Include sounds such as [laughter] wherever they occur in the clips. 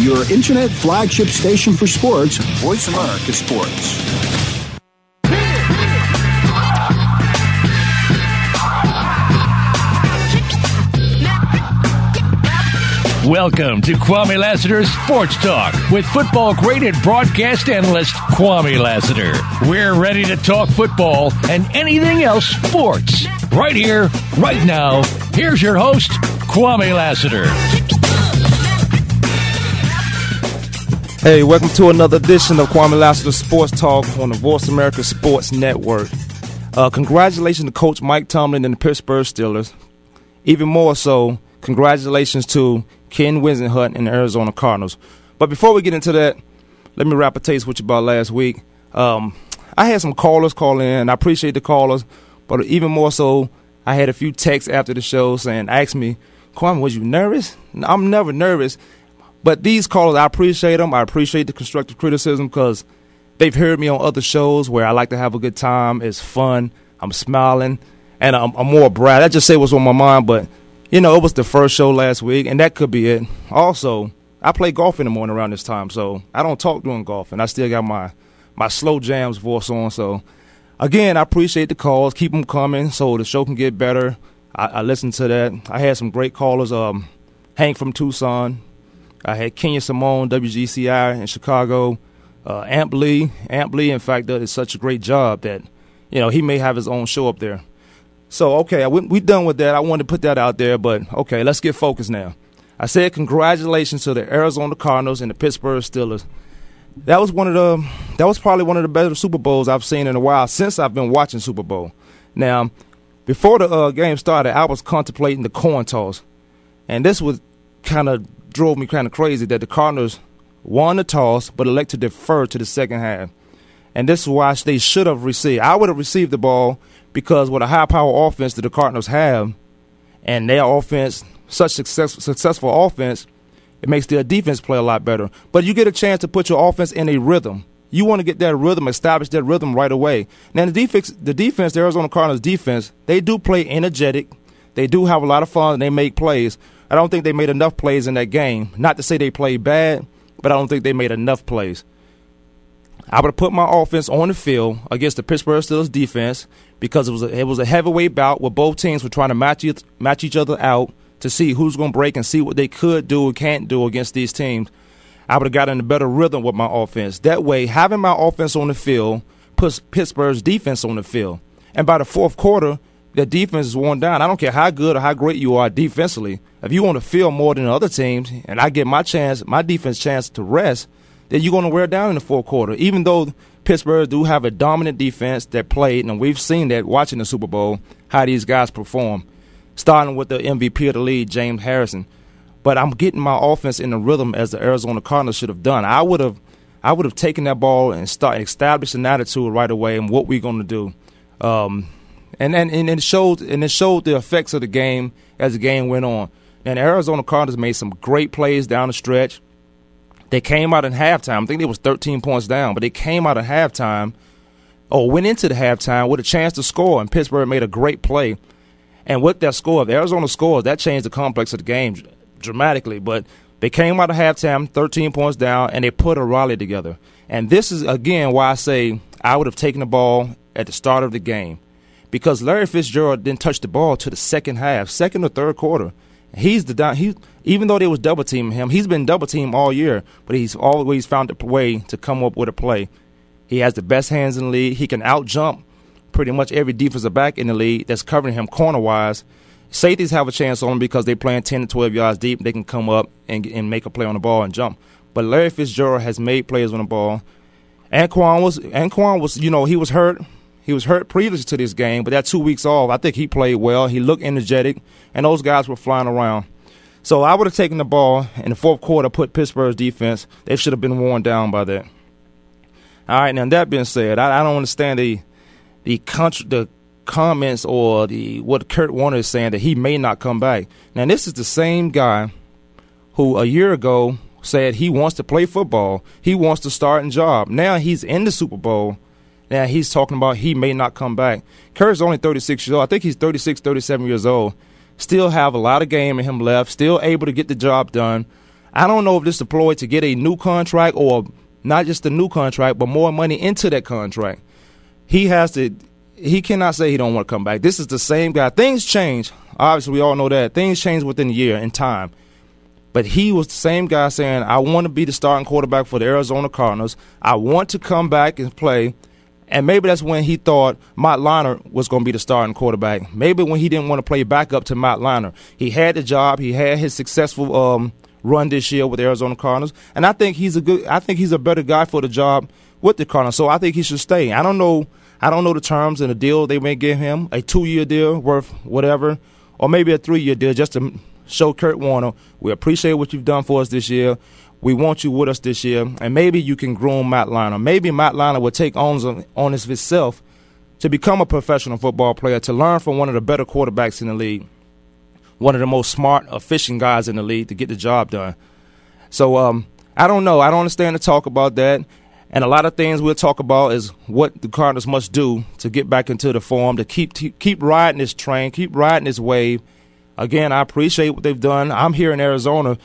your internet flagship station for sports, Voice America Sports. Welcome to Kwamie Lassiter's Sports Talk with football great and broadcast analyst Kwamie Lassiter. We're ready to talk football and anything else sports. Right here, right now. Here's your host, Kwamie Lassiter. Hey, welcome to another edition of Kwamie Lassiter Sports Talk on the Voice America Sports Network. Uh, congratulations to Coach Mike Tomlin and the Pittsburgh Steelers. Even more so, congratulations to Ken Whisenhunt and the Arizona Cardinals. But before we get into that, let me wrap a taste with you about last week. Um, I had some callers call in. I appreciate the callers, but even more so, I had a few texts after the show saying, ask me, Kwamie, was you nervous? I'm never nervous. But these callers, I appreciate them. I appreciate the constructive criticism because they've heard me on other shows where I like to have a good time. It's fun. I'm smiling, and I'm, I'm more bright. I just say what's on my mind, but you know, it was the first show last week, and that could be it. Also, I play golf in the morning around this time, so I don't talk during golf, and I still got my my slow jams voice on. So, again, I appreciate the calls. Keep them coming so the show can get better. I, I listened to that. I had some great callers. Um, Hank from Tucson, I had Kenya Simone, WGCI in Chicago. Uh, Amp Lee, Amp Lee, in fact, does such a great job that, you know, he may have his own show up there. So, okay, we, we done with that. I wanted to put that out there, but okay, let's get focused now. I said congratulations to the Arizona Cardinals and the Pittsburgh Steelers. That was one of the that was probably one of the better Super Bowls I've seen in a while since I've been watching Super Bowl. Now, before the uh, game started, I was contemplating the coin toss, and this was kind of drove me kind of crazy that the Cardinals won the toss but elected to defer to the second half. And this is why they should have received. I would have received the ball because with a high power offense that the Cardinals have, and their offense, such success, successful offense, it makes their defense play a lot better. But you get a chance to put your offense in a rhythm. You want to get that rhythm, establish that rhythm right away. Now the defense, the defense, the Arizona Cardinals defense, they do play energetic. They do have a lot of fun. And they make plays. I don't think they made enough plays in that game. Not to say they played bad, but I don't think they made enough plays. I would have put my offense on the field against the Pittsburgh Steelers defense because it was a, it was a heavyweight bout where both teams were trying to match each, match each other out to see who's going to break and see what they could do and can't do against these teams. I would have gotten a better rhythm with my offense. That way, having my offense on the field puts Pittsburgh's defense on the field. And by the fourth quarter, the defense is worn down. I don't care how good or how great you are defensively. If you want to feel more than other teams, and I get my chance, my defense chance to rest, then you're going to wear down in the fourth quarter. Even though Pittsburgh do have a dominant defense that played, and we've seen that watching the Super Bowl how these guys perform. Starting with the MVP of the league, James Harrison. But I'm getting my offense in the rhythm as the Arizona Cardinals should have done. I would have, I would have taken that ball and start establishing an attitude right away and what we're going to do. Um, and, and and it showed and it showed the effects of the game as the game went on. And Arizona Cardinals made some great plays down the stretch. They came out in halftime. I think they was 13 points down, but they came out of halftime or went into the halftime with a chance to score, and Pittsburgh made a great play. And with that score, if Arizona scores, that changed the complex of the game dramatically. But they came out of halftime 13 points down, and they put a rally together. And this is, again, why I say I would have taken the ball at the start of the game because Larry Fitzgerald didn't touch the ball to the second half, second or third quarter. He's the. He even though they was double teaming him, he's been double teamed all year, but he's always found a way to come up with a play. He has the best hands in the league. He can out jump pretty much every defensive back in the league that's covering him corner wise. Safeties have a chance on him because they're playing 10 to 12 yards deep. They can come up and, and make a play on the ball and jump. But Larry Fitzgerald has made plays on the ball. Anquan was Anquan was you know he was hurt he was hurt previous to this game, but that two weeks off, I think he played well. He looked energetic, and those guys were flying around. So I would have taken the ball in the fourth quarter, put Pittsburgh's defense. They should have been worn down by that. All right, now that being said, I, I don't understand the the contra- the comments or the what Kurt Warner is saying that he may not come back. Now this is the same guy who a year ago said he wants to play football, he wants to start and job. Now he's in the Super Bowl now he's talking about he may not come back. Kurt's only 36 years old. I think he's 36, 37 years old. Still have a lot of game in him left. Still able to get the job done. I don't know if this deployed to get a new contract or not just a new contract, but more money into that contract. He has to. He cannot say he don't want to come back. This is the same guy. Things change. Obviously, we all know that things change within a year in time. But he was the same guy saying, "I want to be the starting quarterback for the Arizona Cardinals. I want to come back and play." And maybe that's when he thought Matt Leinart was going to be the starting quarterback. Maybe when he didn't want to play backup to Matt Leinart. He had the job. He had his successful um, run this year with the Arizona Cardinals, and I think he's a good. I think he's a better guy for the job with the Cardinals. So I think he should stay. I don't know. I don't know the terms and the deal they may give him a two-year deal worth whatever, or maybe a three-year deal just to show Kurt Warner we appreciate what you've done for us this year. We want you with us this year, and maybe you can groom Matt Leinart. Maybe Matt Leinart will take on on himself to become a professional football player, to learn from one of the better quarterbacks in the league one of the most smart, efficient guys in the league to get the job done. So um, I don't know. I don't understand the talk about that. And a lot of things we'll talk about is what the Cardinals must do to get back into the form, to keep to keep riding this train, keep riding this wave. Again, I appreciate what they've done. I'm here in Arizona,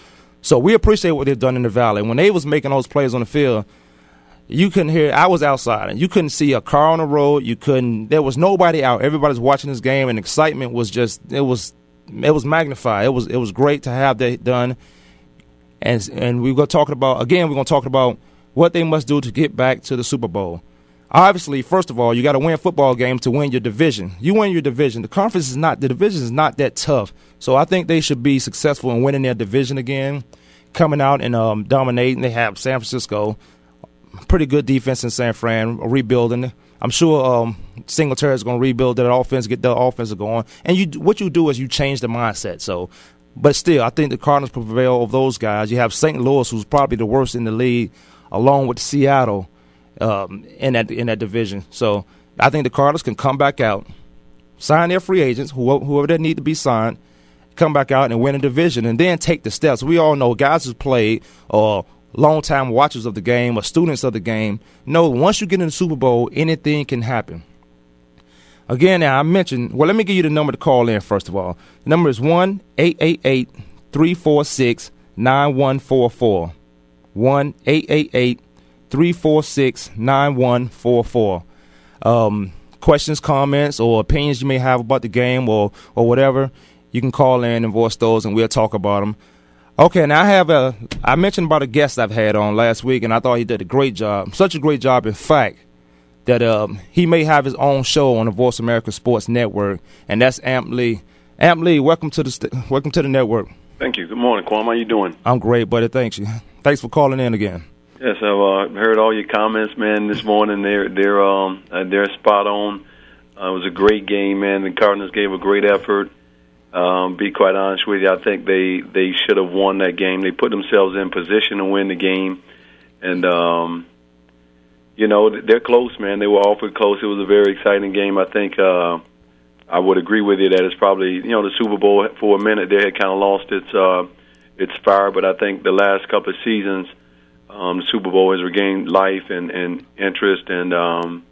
so we appreciate what they've done in the Valley. When they was making those plays on the field, you couldn't hear. I was outside, and you couldn't see a car on the road. You couldn't. There was nobody out. Everybody's watching this game, and excitement was just. It was it was magnified. It was it was great to have that done. And and we were talking about again. We're to talk about what they must do to get back to the Super Bowl. Obviously, first of all, you got to win football games to win your division. You win your division. The conference is not the division is not that tough. So I think they should be successful in winning their division again, coming out and um, dominating. They have San Francisco, pretty good defense in San Fran, rebuilding. I'm sure um, Singletary is going to rebuild that offense, get the offense going. And you, what you do is you change the mindset. So, but still, I think the Cardinals prevail over those guys. You have St. Louis, who's probably the worst in the league, along with Seattle um, in that in that division. So, I think the Cardinals can come back out, sign their free agents, whoever, whoever they need to be signed, come back out and win a division, and then take the steps. We all know guys who played or longtime watchers of the game or students of the game know once you get in the Super Bowl, anything can happen. Again, I mentioned, well, let me give you the number to call in first of all. The number is 1 888 346 9144. 1 888 346 9144. Um, questions, comments, or opinions you may have about the game or, or whatever, you can call in and voice those and we'll talk about them. Okay, now I have a. I mentioned about a guest I've had on last week, and I thought he did a great job. Such a great job, in fact, that um, he may have his own show on the Voice America Sports Network, and that's Amp Lee. Amp Lee, welcome to the st- welcome to the network. Thank you. Good morning, Kwamie. How you doing? I'm great, buddy. Thanks you. Thanks for calling in again. Yes, I've uh, heard all your comments, man. This morning, they're they're um uh, they're spot on. Uh, it was a great game, man. The Cardinals gave a great effort. Um, be quite honest with you, I think they they should have won that game. They put themselves in position to win the game, and um, you know they're close, man. They were awfully close. It was a very exciting game. I think uh, I would agree with you that it's probably you know the Super Bowl for a minute there had kind of lost its uh, its fire, but I think the last couple of seasons, um, the Super Bowl has regained life and, and interest, and um,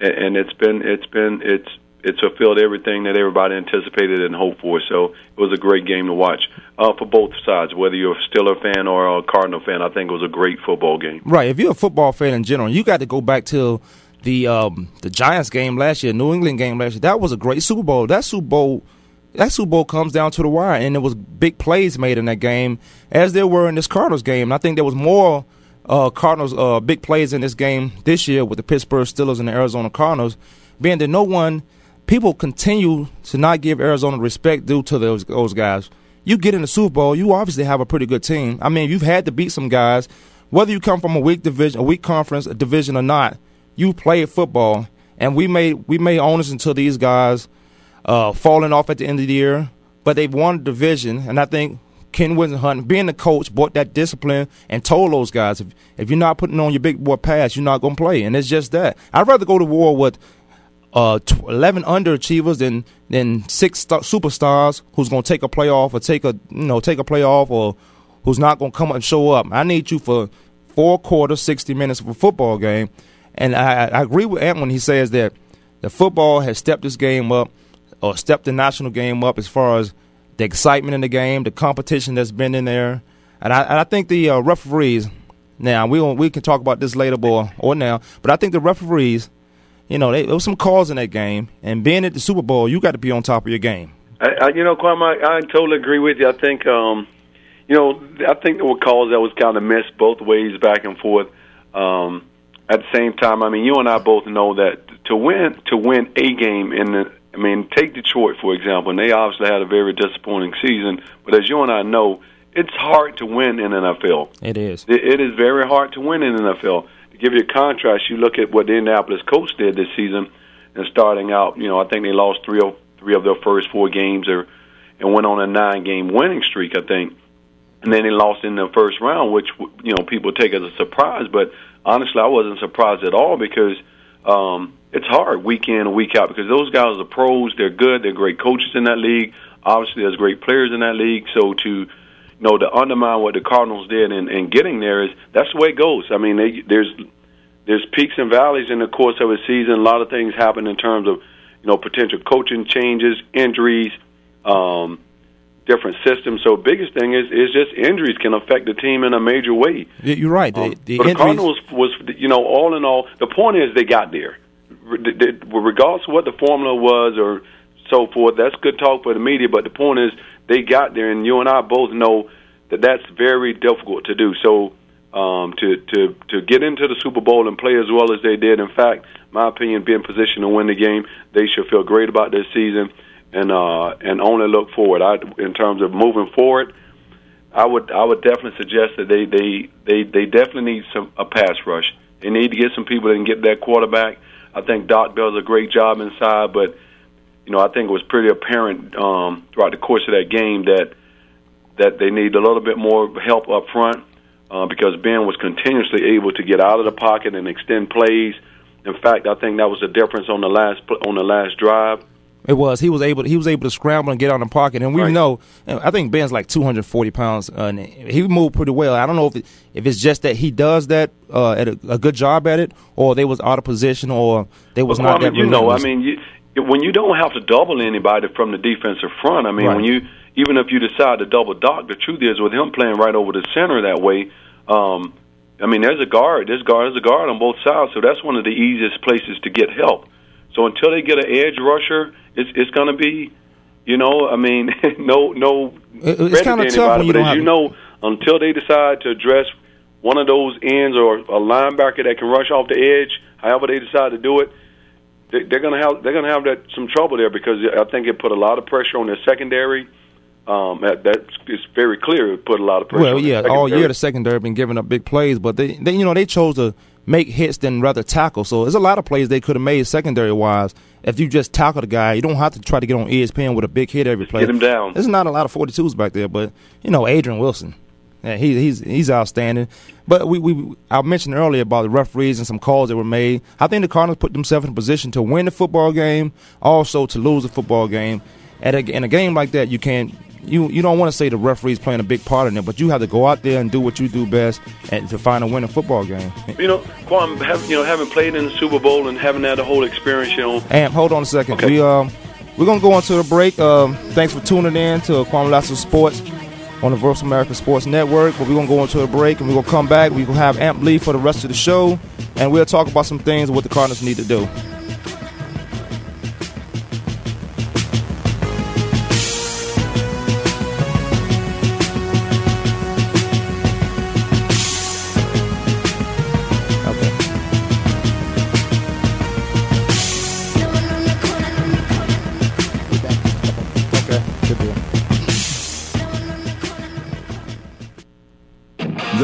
and, and it's been it's been it's it's fulfilled everything that everybody anticipated and hoped for. So it was a great game to watch uh, for both sides, whether you're a Steeler fan or a Cardinal fan. I think it was a great football game. Right. If you're a football fan in general, you got to go back to the um, the Giants game last year, New England game last year. That was a great Super Bowl. That Super Bowl. That Super Bowl comes down to the wire, and there was big plays made in that game, as there were in this Cardinals game. And I think there was more uh, Cardinals uh, big plays in this game this year with the Pittsburgh Steelers and the Arizona Cardinals, being that no one people continue to not give Arizona respect due to those those guys. You get in the Super Bowl, you obviously have a pretty good team. I mean, you've had to beat some guys, whether you come from a weak division, a weak conference, a division or not. You played football, and we made we made onus until these guys uh, falling off at the end of the year, but they've won the division, and I think Ken Whisenhunt, being the coach, brought that discipline and told those guys, if, if you're not putting on your big boy pass, you're not going to play. And it's just that. I'd rather go to war with uh, 11 underachievers than than six star- superstars who's going to take a playoff or take a you know take a playoff or who's not going to come up and show up. I need you for four quarters, 60 minutes of a football game. And I, I agree with Ant when he says that the football has stepped this game up or stepped the national game up as far as the excitement in the game, the competition that's been in there. And I, and I think the uh, referees. Now we we can talk about this later, boy, or now. But I think the referees, you know, they, there was some calls in that game, and being at the Super Bowl, you got to be on top of your game. I, I, you know, Kwamie, I, I totally agree with you. I think, um, you know, I think there were calls that was kind of missed both ways, back and forth. Um, at the same time, I mean, you and I both know that to win to win a game in the, I mean, take Detroit for example, and they obviously had a very disappointing season. But as you and I know, it's hard to win in NFL. It is. It, it is very hard to win in NFL. Give you a contrast, you look at what the Indianapolis Colts did this season, and starting out, you know, I think they lost three of three of their first four games, or and went on a nine-game winning streak, I think. And then they lost in the first round, which you know people take as a surprise. But honestly, I wasn't surprised at all because um, it's hard week in and week out because those guys are pros. They're good. They're great coaches in that league. Obviously, there's great players in that league. So to you know to undermine what the Cardinals did and getting there is that's the way it goes. I mean, they, there's there's peaks and valleys in the course of a season. A lot of things happen in terms of you know potential coaching changes, injuries. Um, different systems. So biggest thing is is just injuries can affect the team in a major way. You're right. The, um, the but the Cardinals was you know all in all the point is they got there. Regardless of what the formula was or so forth, that's good talk for the media. But the point is they got there, and you and I both know that that's very difficult to do. So. Um, to to to get into the Super Bowl and play as well as they did. In fact, my opinion, be in position to win the game. They should feel great about this season and uh, and only look forward. I, in terms of moving forward, I would I would definitely suggest that they they they, they definitely need some a pass rush. They need to get some people that can get that quarterback. I think Doc does a great job inside, but you know I think it was pretty apparent um, throughout the course of that game that that they need a little bit more help up front uh, because Ben was continuously able to get out of the pocket and extend plays. In fact, I think that was the difference on the last on the last drive. It was. He was able. To, he was able to scramble and get out of the pocket. And we right. know. I think Ben's like 240 pounds. Uh, and he moved pretty well. I don't know if it, if it's just that he does that uh, at a, a, good job at it, or they was out of position, or they was well, not I mean, that. You know, I mean, you, when you don't have to double anybody from the defensive front. I mean, right. when you even if you decide to double Doc, the truth is with him playing right over the center that way. Um, I mean, there's a guard. There's guard. There's a guard on both sides. So that's one of the easiest places to get help. So until they get an edge rusher, it's it's going to be, you know, I mean, [laughs] no no it's kind of tough when you but as you know, until they decide to address one of those ends or a linebacker that can rush off the edge, however they decide to do it, they, they're going to have they're going to have that some trouble there because I think it put a lot of pressure on their secondary. Um, that, that's it's very clear. It put a lot of pressure. Well, yeah, all year the secondary been giving up big plays, but they, they you know they chose to make hits than rather tackle. So there's a lot of plays they could have made secondary wise. If you just tackle the guy, you don't have to try to get on ESPN with a big hit every play. Get him down. There's not a lot of 42s back there, but you know Adrian Wilson, yeah, he, he's he's outstanding. But we, we I mentioned earlier about the referees and some calls that were made. I think the Cardinals put themselves in a position to win the football game, also to lose the football game. At a, in a game like that, you can't you you don't want to say the referee's playing a big part in it, but you have to go out there and do what you do best and to find a winning football game. [laughs] You know, Quan, have, you know, having played in the Super Bowl and having had the whole experience, you know. And hold on a second, okay. we um we're gonna go on to the break. Um, thanks for tuning in to Kwamie Lassiter Sports on the Voice America Sports Network. But we're gonna go into a break and we're gonna come back. We're gonna have Amp Lee for the rest of the show, and we'll talk about some things what the Cardinals need to do.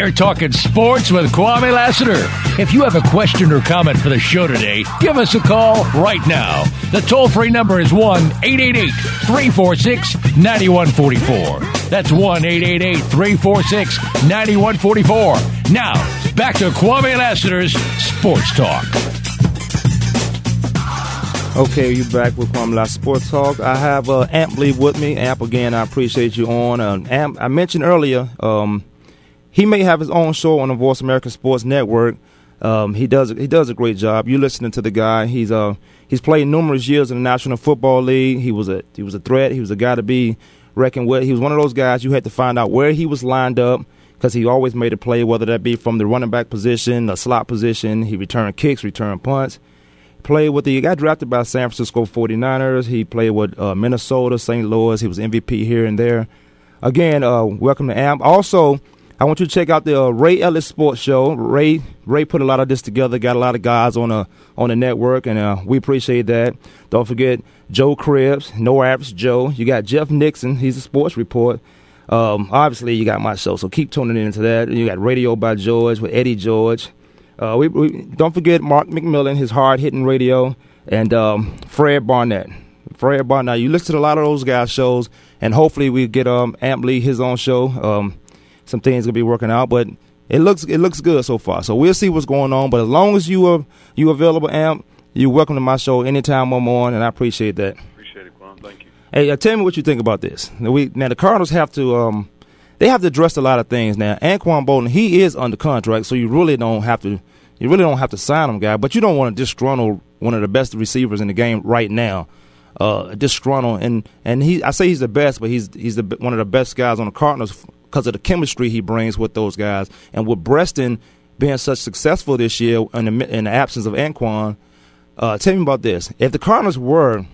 You're talking sports with Kwamie Lassiter. If you have a question or comment for the show today, give us a call right now. The toll free number is 1 888 346 9144. That's 1 888 346 9144. Now, back to Kwamie Lassiter's Sports Talk. Okay, you're back with Kwamie La Sports Talk. I have uh, Amp Lee with me. Amp, again, I appreciate you on. Uh, Amp, I mentioned earlier, um, he may have his own show on the Voice America Sports Network. Um, he does he does a great job. You're listening to the guy? He's uh he's played numerous years in the National Football League. He was a he was a threat. He was a guy to be reckoned with. He was one of those guys you had to find out where he was lined up because he always made a play, whether that be from the running back position, the slot position. He returned kicks, returned punts. Played with the he got drafted by San Francisco 49ers. He played with uh, Minnesota, St. Louis. He was MVP here and there. Again, uh, welcome to Amp. Also, I want you to check out the uh, Ray Ellis Sports Show. Ray Ray put a lot of this together. Got a lot of guys on the on the network, and uh, we appreciate that. Don't forget Joe Cribbs, No Average Joe. You got Jeff Nixon. He's a sports report. Um, obviously, you got my show, so keep tuning into that. You got Radio by George with Eddie George. Uh, we, we, don't forget Mark McMillan, his hard hitting radio, and um, Fred Barnett. Fred Barnett. You listen to a lot of those guys' shows, and hopefully we get um, Amp Lee his own show. Um, some things gonna be working out, but it looks it looks good so far. So we'll see what's going on. But as long as you are you available, Amp, you're welcome to my show anytime I'm on, and I appreciate that. Appreciate it, Quan. Thank you. Hey, uh, tell me what you think about this. Now, we, now the Cardinals have to um, they have to address a lot of things now. Anquan Boldin, he is under contract, so you really don't have to you really don't have to sign him, guy. But you don't want to disgruntle one of the best receivers in the game right now. Uh, disgruntle and and he I say he's the best, but he's he's the, one of the best guys on the Cardinals because of the chemistry he brings with those guys. And with Breaston being such successful this year in the, in the absence of Anquan, uh, tell me about this. If the Cardinals were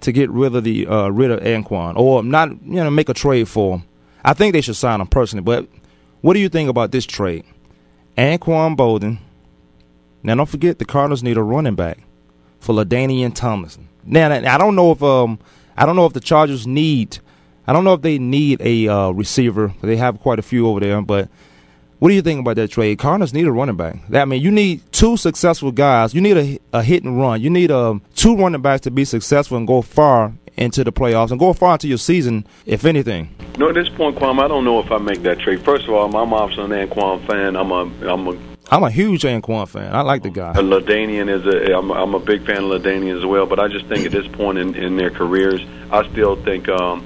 to get rid of the uh, rid of Anquan or not, you know, make a trade for him, I think they should sign him personally. But what do you think about this trade? Anquan Boldin. Now, don't forget the Cardinals need a running back for LaDainian Tomlinson. Now, I don't know if um, I don't know if the Chargers need I don't know if they need a uh, receiver. They have quite a few over there, but what do you think about that trade? Cardinals need a running back. I mean, you need two successful guys. You need a, a hit and run. You need um, two running backs to be successful and go far into the playoffs and go far into your season, if anything. No, at this point, Quam, I don't know if I make that trade. First of all, I'm obviously an Anquan fan. I'm a, I'm a I'm a huge Anquan fan. I like the guy. LaDainian is a. I'm, I'm a big fan of LaDainian as well. But I just think at this point in, in their careers, I still think um,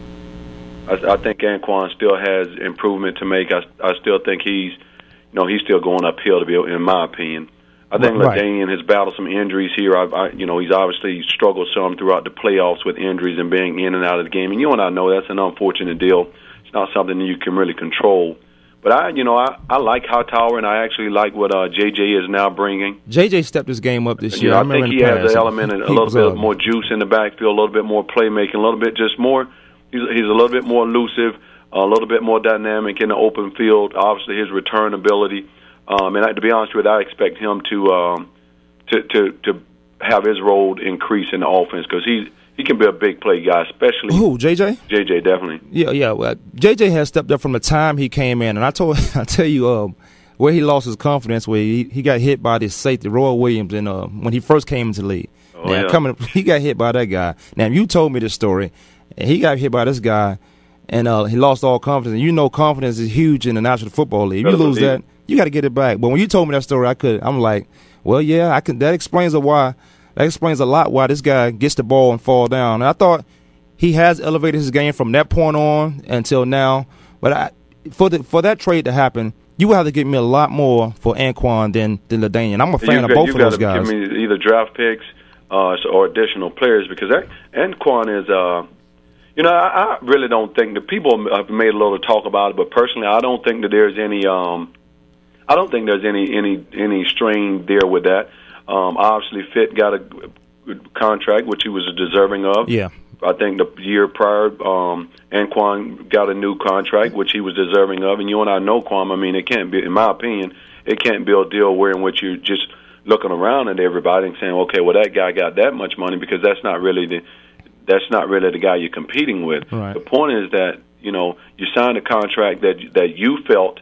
I, I think Anquan still has improvement to make. I, I still think he's, you know, he's still going uphill to be, in my opinion. I think Right. LaDainian has battled some injuries here. I, I, you know, he's obviously struggled some throughout the playoffs with injuries and being in and out of the game. And you and I know that's an unfortunate deal. It's not something that you can really control. But I, you know, I, I like Hightower, and I actually like what uh, JJ is now bringing. JJ stepped his game up this You year. know, I, remember think he has the element, and a little bit more juice in the backfield, a little bit more playmaking, a little bit just more. He's he's a little bit more elusive, a little bit more dynamic in the open field. Obviously, his return ability, um, and I, to be honest with you, I expect him to um, to to to have his role increase in the offense because he he can be a big play guy, especially Who, JJ? JJ. Definitely. Yeah, yeah. Well, JJ has stepped up from the time he came in, and I told [laughs] I tell you um, where he lost his confidence. Where he, he got hit by this safety, Roy Williams, in uh, when he first came into the league. Oh, now, yeah. coming, [laughs] he got hit by that guy. Now you told me this story, and he got hit by this guy, and uh, he lost all confidence. And you know, confidence is huge in the National Football League. If you lose that, you got to get it back. But when you told me that story, I could. I'm like, well, yeah, I can. That explains a why. That explains a lot why this guy gets the ball and fall down. And I thought he has elevated his game from that point on until now. But I, for the for that trade to happen, you would have to give me a lot more for Anquan than than LaDainian. I'm a fan of both of those guys. Give me either draft picks uh, or additional players because that Anquan is. Uh, you know, I, I really don't think that people have made a little talk about it, but personally, I don't think that there's any. Um, I don't think there's any any any strain there with that. Um, obviously, Fit got a contract, which he was deserving of. Yeah. I think the year prior, um, Anquan got a new contract, which he was deserving of. And you and I know, Quam. I mean, it can't be, in my opinion, it can't be a deal where in which you're just looking around at everybody and saying, okay, well, that guy got that much money because that's not really the that's not really the guy you're competing with. Right. The point is that you know you signed a contract that that you felt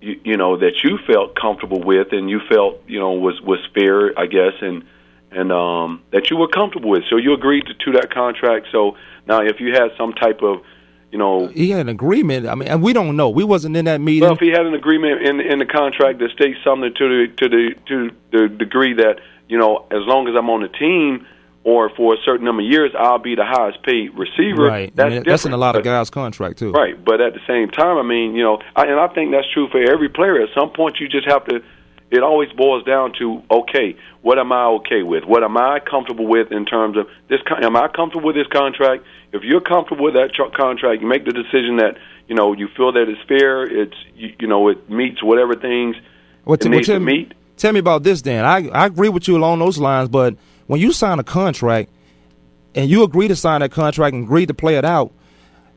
you, you know that you felt comfortable with and you felt you know was was fair, I guess, and and um, that you were comfortable with. So you agreed to, to that contract. So now, if you had some type of you know He had an agreement. I mean, and we don't know. We wasn't in that meeting. well, if he had an agreement in in the contract that states something to the to the to the degree that you know, as long as I'm on the team or for a certain number of years, I'll be the highest paid receiver. right. That's I mean, that's in a lot of guys' contract too. Right, but at the same time, I mean, you know, I, and I think that's true for every player. At some point, you just have to. It always boils down to okay, what am I okay with? What am I comfortable with in terms of this? Am I comfortable with this contract? If you're comfortable with that tr- contract, you make the decision that you know you feel that it's fair. It's you, you know it meets whatever things Well, it needs to tell, me, meet. tell me about this, Dan. I I agree with you along those lines, but when you sign a contract and you agree to sign that contract and agree to play it out,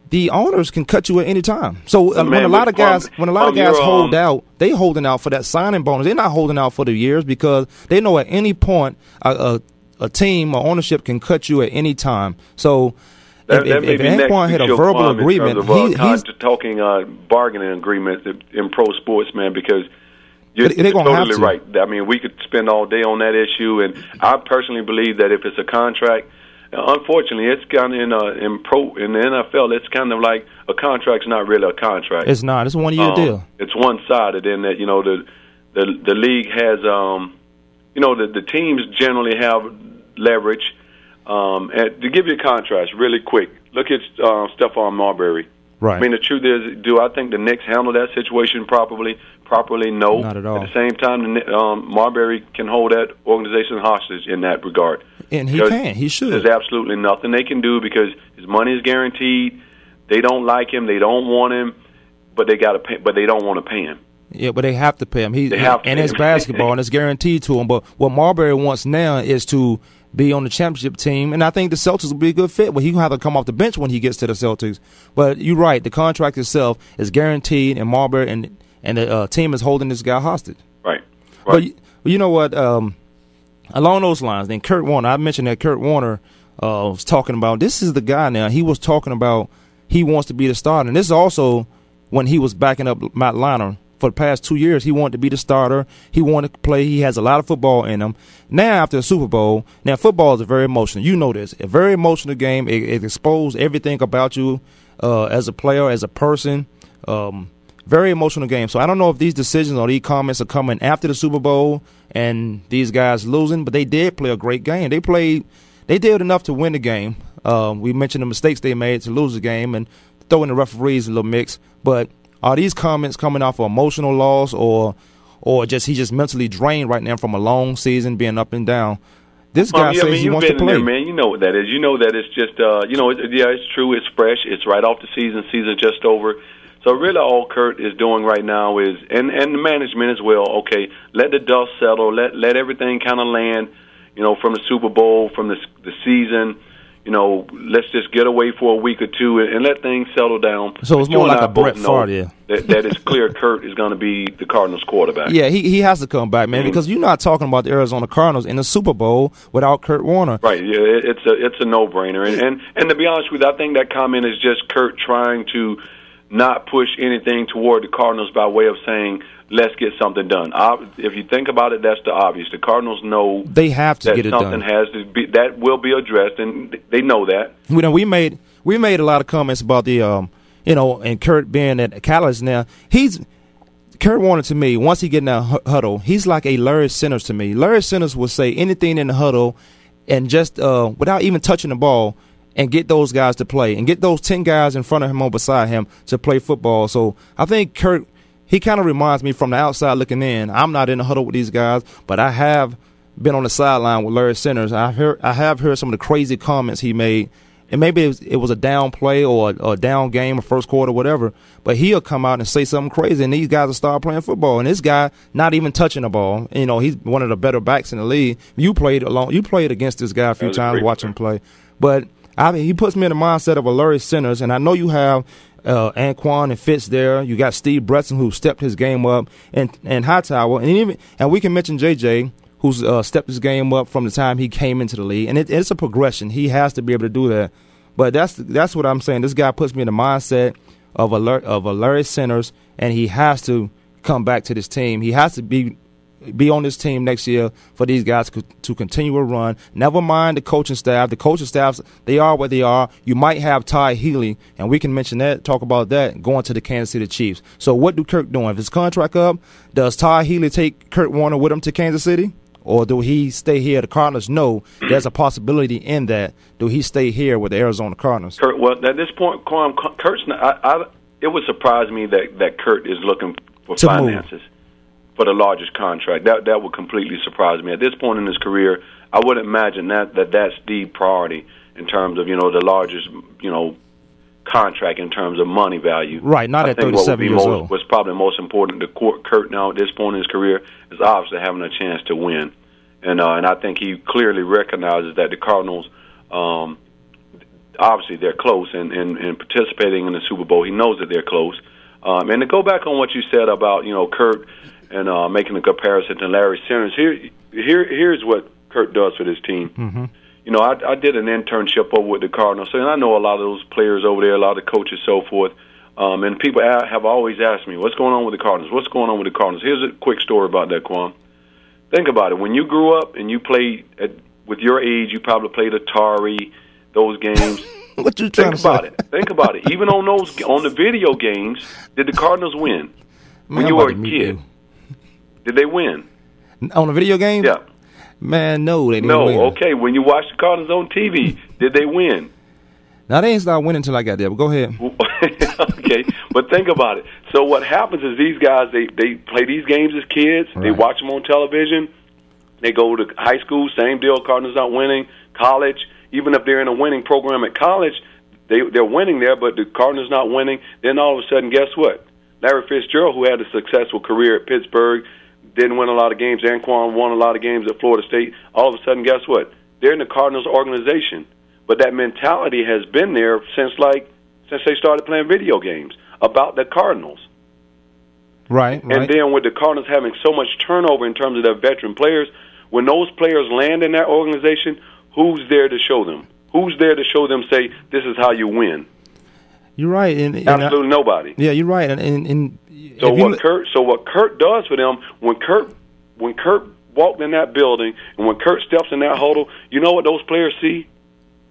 the owners can cut you at any time. So uh, when a lot of guys, from- when a lot of guys hold um, out, they holding out for that signing bonus. They're not holding out for the years because they know at any point a, a, a team or ownership can cut you at any time. So. That, if, that if, if Anquan had a verbal agreement, terms of, uh, he, he's talking uh, bargaining agreements in pro sports, man, because you're, they're you're gonna have totally to. right. I mean, we could spend all day on that issue, and I personally believe that if it's a contract, unfortunately, it's kind of in uh, in pro in the NFL, it's kind of like a contract's not really a contract. it's not. It's a one year Um, deal. It's one sided in that you know the the the league has um you know the the teams generally have leverage. Um, and to give you a contrast, really quick, look at uh, Stephon Marbury. Right. I mean, the truth is, do I think the Knicks handle that situation properly? Properly, no. Not at all. At the same time, um, Marbury can hold that organization hostage in that regard. And he can. He should. There's absolutely nothing they can do because his money is guaranteed. They don't like him. They don't want him, but they got to pay. But they don't want to pay him. Yeah, but they have to pay him. He They have to and it's basketball and it's guaranteed to him. But what Marbury wants now is to be on the championship team, and I think the Celtics will be a good fit. But he gonna have to come off the bench when he gets to the Celtics. But you're right, the contract itself is guaranteed, and Marbury and and the uh, team is holding this guy hostage. Right. But Right. you, you know what? Um, along those lines, then Kurt Warner. I mentioned that Kurt Warner uh, was talking about. This is the guy now. He was talking about he wants to be the starter, and this is also when he was backing up Matt Leinart for the past two years. He wanted to be the starter. He wanted to play. He has a lot of football in him. Now after the Super Bowl, now football is a very emotional. You know this, a very emotional game. It, it exposes everything about you uh, as a player, as a person. Um, very emotional game. So I don't know if these decisions or these comments are coming after the Super Bowl and these guys losing, but they did play a great game. They played, they did enough to win the game. Um, we mentioned the mistakes they made to lose the game, and throwing the referees a little mix. But are these comments coming off of emotional loss or or just he just mentally drained right now from a long season being up and down? This guy Um, yeah, says I mean, he wants to play. there, man. You know what that is. You know that it's just, uh, you know, it, yeah, it's true. It's fresh. It's right off the season. Season just over. So really, all Kurt is doing right now is, and and the management as well. Okay, let the dust settle. Let let everything kind of land. You know, from the Super Bowl, from the the season. You know, let's just get away for a week or two and, and let things settle down. So it's more like a Brett Favre, yeah. That, that it's clear Kurt is going to be the Cardinals quarterback. Yeah, he he has to come back, man, Mhm. because you're not talking about the Arizona Cardinals in the Super Bowl without Kurt Warner. Right. Yeah, it- it's a it's a no brainer, and, and and to be honest with you, I think that comment is just Kurt trying to not push anything toward the Cardinals by way of saying let's get something done. If you think about it, that's the obvious. The Cardinals know They have to that get it something done. has to be that will be addressed, and they know that. you know, we made we made a lot of comments about the um, you know, and Kurt being at Catalyst now. He's Kurt Warner to me. Once he get in that huddle, he's like a Larry Centers to me. Larry Centers will say anything in the huddle, and just uh, without even touching the ball, and get those guys to play, and get those ten guys in front of him or beside him to play football. So I think Kurt. He kind of reminds me from the outside looking in. I'm not in the huddle with these guys, but I have been on the sideline with Larry Centers. I heard I have heard some of the crazy comments he made, and maybe it was, it was a down play or a, a down game or first quarter, whatever. But he'll come out and say something crazy, and these guys will start playing football. And this guy not even touching the ball. You know, he's one of the better backs in the league. You played along, you played against this guy a few That was a times, watch him play. But I mean, he puts me in the mindset of a Larry Centers, and I know you have uh, Anquan and Fitz there. You got Steve Breaston who stepped his game up, and and Hightower, and even and we can mention JJ who's uh, stepped his game up from the time he came into the league, and it, it's a progression. He has to be able to do that. But that's that's what I'm saying. This guy puts me in the mindset of alert of a Larry Centers, and he has to come back to this team. He has to be be on this team next year for these guys to, continue to run. Never mind the coaching staff. The coaching staffs, they are what they are. You might have Todd Haley, and we can mention that, talk about that, going to the Kansas City Chiefs. So what do Kirk doing? If his contract up, does Todd Haley take Kurt Warner with him to Kansas City? Or do he stay here? The Cardinals know there's a possibility in that. Do he stay here with the Arizona Cardinals? Kurt, well, at this point, Quam, Kurt's. Not, I, I, it would surprise me that that Kurt is looking for To move. For the largest contract. That that would completely surprise me. At this point in his career, I wouldn't imagine that that that's the priority in terms of you know the largest you know contract in terms of money value. Right, not I at think what would 37 be years most, old. What's probably most important to Kurt Kurt now at this point in his career is obviously having a chance to win, and uh, and I think he clearly recognizes that the Cardinals. Um, obviously they're close and, and, and participating in the Super Bowl. He knows that they're close. Um, and to go back on what you said about you know Kurt and uh, making a comparison to Larry Centers, here here here's what Kurt does for this team. Mm-hmm. You know, I, I did an internship over with the Cardinals, and I know a lot of those players over there, a lot of coaches, so forth. Um, and people have always asked me, "What's going on with the Cardinals? What's going on with the Cardinals?" Here's a quick story about that, Quan. Think about it. When you grew up and you played at, with your age, you probably played Atari, those games. [laughs] What you trying Think to about say? it. Think about it. Even on those on the video games, did the Cardinals win? Man, when you were a kid, did they win? On the video game? Yeah. Man, no, they didn't No. win. Okay. When you watch the Cardinals on TV, [laughs] did they win? Now, they ain't start winning until I got there, but go ahead. [laughs] okay, but think about it. So what happens is these guys they they play these games as kids. They watch them on television. They go to high school, same deal. Cardinals not winning. College, even if they're in a winning program at college, they they're winning there, but the Cardinals not winning. Then all of a sudden, guess what? Larry Fitzgerald, who had a successful career at Pittsburgh, didn't win a lot of games. Anquan won a lot of games at Florida State. All of a sudden, guess what? They're in the Cardinals organization. But that mentality has been there since like since they started playing video games about the Cardinals. Right, right. And then with the Cardinals having so much turnover in terms of their veteran players, when those players land in that organization, who's there to show them? Who's there to show them? Say this is how you win. You're right. And, and I- Absolutely nobody. yeah, you're right. And, and, and So if you what Kurt? So what Kurt does for them when Kurt when Kurt walked in that building and when Kurt steps in that huddle, you know what those players see?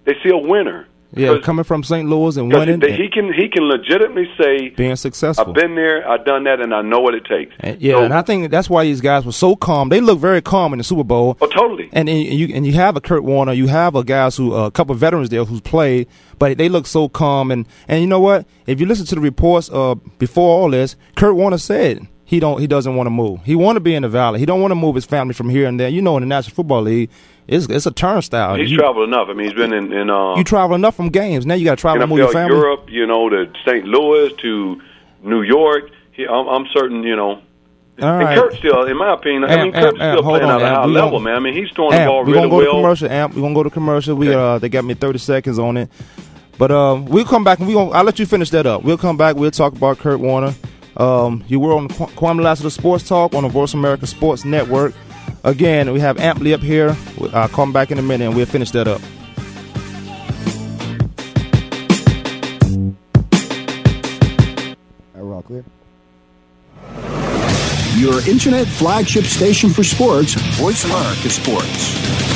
They see a winner. Yeah, coming from St. Louis and winning, he, he can he can legitimately say, being successful. "I've been there, I've done that, and I know what it takes." And- yeah, So- and I think that's why these guys were so calm. They look very calm in the Super Bowl. Oh, totally. And, and you and you have a Kurt Warner, you have a guys who uh, a couple of veterans there who's played, but they look so calm. And and you know what? If you listen to the reports uh, before all this, Kurt Warner said he don't he doesn't want to move. He want to be in the valley. He don't want to move his family from here and there. You know, in the National Football League, it's it's a turnstile. He's you, traveled enough. I mean, he's been in in uh, you travel enough from games. Now you got to travel move your family. Europe, you know, to St. Louis, to New York. He, I'm, I'm certain, you know. All and right. Kurt still, in my opinion, I Amp, mean, Kurt's amp, still playing on, at a high level, man. I mean, he's throwing the Amp, ball we're really gonna go to commercial. Amp, we're gonna go to commercial. We Okay. uh, they got me thirty seconds on it, but uh, we'll come back and we gonna. I'll let you finish that up. We'll come back. We'll talk about Kurt Warner. Um, you were on the Kwamie Lassiter Sports Talk on the Voice America Sports Network. Again, we have Amp Lee up here. I'll come back in a minute and we'll finish that up. We're all clear. Your internet flagship station for sports, Voice America Sports.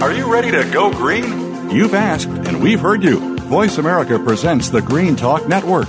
Are you ready to go green? You've asked, and we've heard you. Voice America presents the Green Talk Network.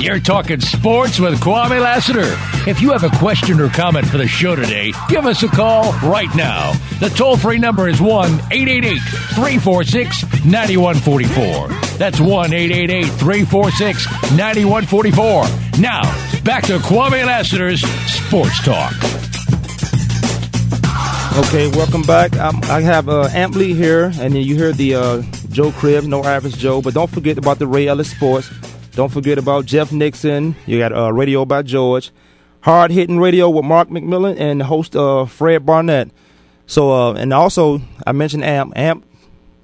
You're talking sports with Kwamie Lassiter. If you have a question or comment for the show today, give us a call right now. The toll free number is 1 888 346 9144. That's 1 888 346 9144. Now, back to Kwamie Lassiter's Sports Talk. Okay, welcome back. Um, I have uh, Amp Lee here, and then you hear the uh, Joe Cribbs, no average Joe. But don't forget about the Ray Ellis Sports. Don't forget about Jeff Nixon. You got uh, Radio by George, Hard Hitting Radio with Mark McMillian, and host uh, Fred Barnett. So, uh, and also I mentioned Amp. Amp